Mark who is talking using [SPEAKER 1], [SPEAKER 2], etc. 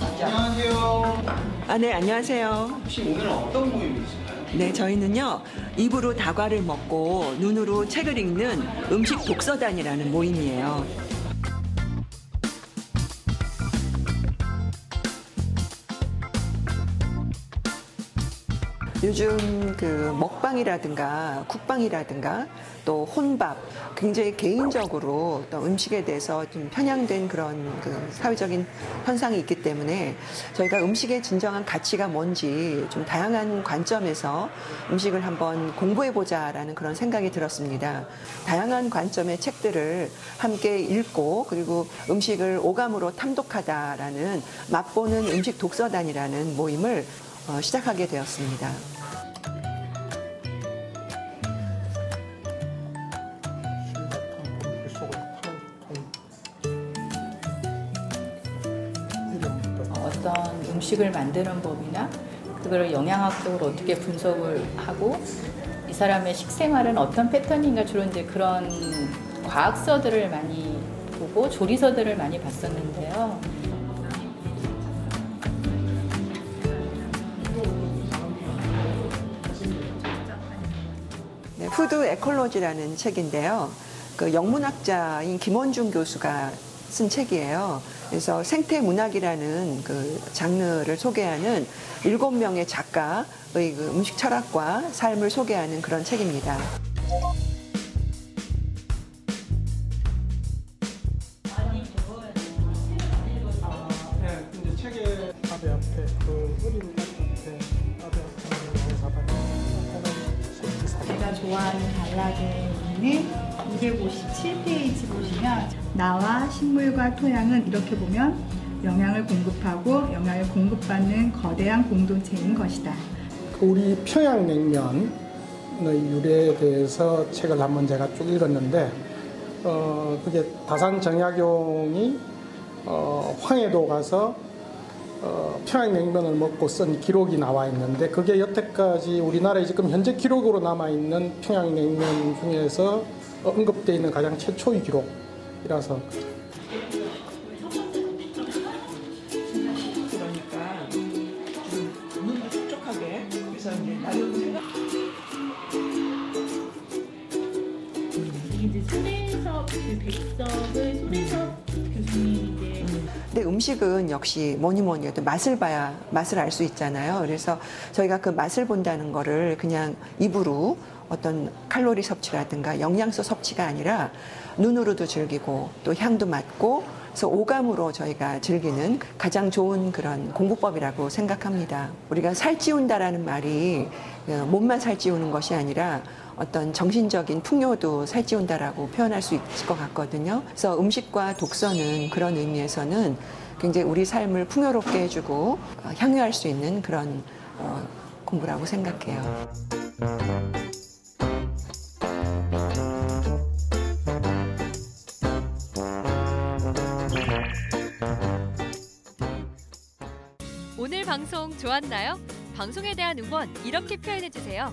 [SPEAKER 1] 안녕하세요.
[SPEAKER 2] 아, 네, 안녕하세요.
[SPEAKER 1] 혹시 오늘 어떤 모임이신가요?
[SPEAKER 2] 네, 저희는요, 입으로 다과를 먹고 눈으로 책을 읽는 음식 독서단이라는 모임이에요. 요즘 그 먹방이라든가 국방이라든가 또 혼밥 굉장히 개인적으로 또 음식에 대해서 좀 편향된 그런 그 사회적인 현상이 있기 때문에 저희가 음식의 진정한 가치가 뭔지 좀 다양한 관점에서 음식을 한번 공부해 보자라는 그런 생각이 들었습니다. 다양한 관점의 책들을 함께 읽고 그리고 음식을 오감으로 탐독하다라는 맛보는 음식 독서단이라는 모임을 어, 시작하게 되었습니다.
[SPEAKER 3] 어떤 음식을 만드는 법이나 그거를 영양학적으로 어떻게 분석을 하고 이 사람의 식생활은 어떤 패턴인가 주로 이제 그런 과학서들을 많이 보고 조리서들을 많이 봤었는데요.
[SPEAKER 2] 네, Food Ecology라는 책인데요. 그 영문학자인 김원중 교수가 쓴 책이에요. 그래서 생태 문학이라는 그 장르를 소개하는 일곱 명의 작가의 그 음식 철학과 삶을 소개하는 그런 책입니다.
[SPEAKER 4] 좋아하는 단락에 있는 257페이지 보시면 나와 식물과 토양은 이렇게 보면 영양을 공급하고 영양을 공급받는 거대한 공동체인 것이다.
[SPEAKER 5] 우리 평양냉면의 유래에 대해서 책을 한번 제가 쭉 읽었는데 어 그게 다산 정약용이 어 황해도 가서 어, 평양냉면을 먹고 쓴 기록이 나와 있는데 그게 여태까지 우리나라에 지금 현재 기록으로 남아 있는 평양냉면 중에서 언급되어 있는 가장 최초의 기록이라서.
[SPEAKER 2] 그러니까 좀 눈도 촉촉하게 그래서 이제 나름 생각
[SPEAKER 6] 이제 손혜섭 그 백석을 손혜섭 교수님이 이제
[SPEAKER 2] 근데 음식은 역시 뭐니 뭐니 해도 맛을 봐야 맛을 알 수 있잖아요. 그래서 저희가 그 맛을 본다는 거를 그냥 입으로 어떤 칼로리 섭취라든가 영양소 섭취가 아니라 눈으로도 즐기고 또 향도 맡고 그래서 오감으로 저희가 즐기는 가장 좋은 그런 공부법이라고 생각합니다. 우리가 살찌운다라는 말이 어, 몸만 살찌우는 것이 아니라 어떤 정신적인 풍요도 살찌운다라고 표현할 수 있을 것 같거든요. 그래서 음식과 독서는 그런 의미에서는 굉장히 우리 삶을 풍요롭게 해주고 어, 향유할 수 있는 그런 어, 공부라고 생각해요.
[SPEAKER 7] 오늘 방송 좋았나요? 방송에 대한 응원 이렇게 표현해 주세요.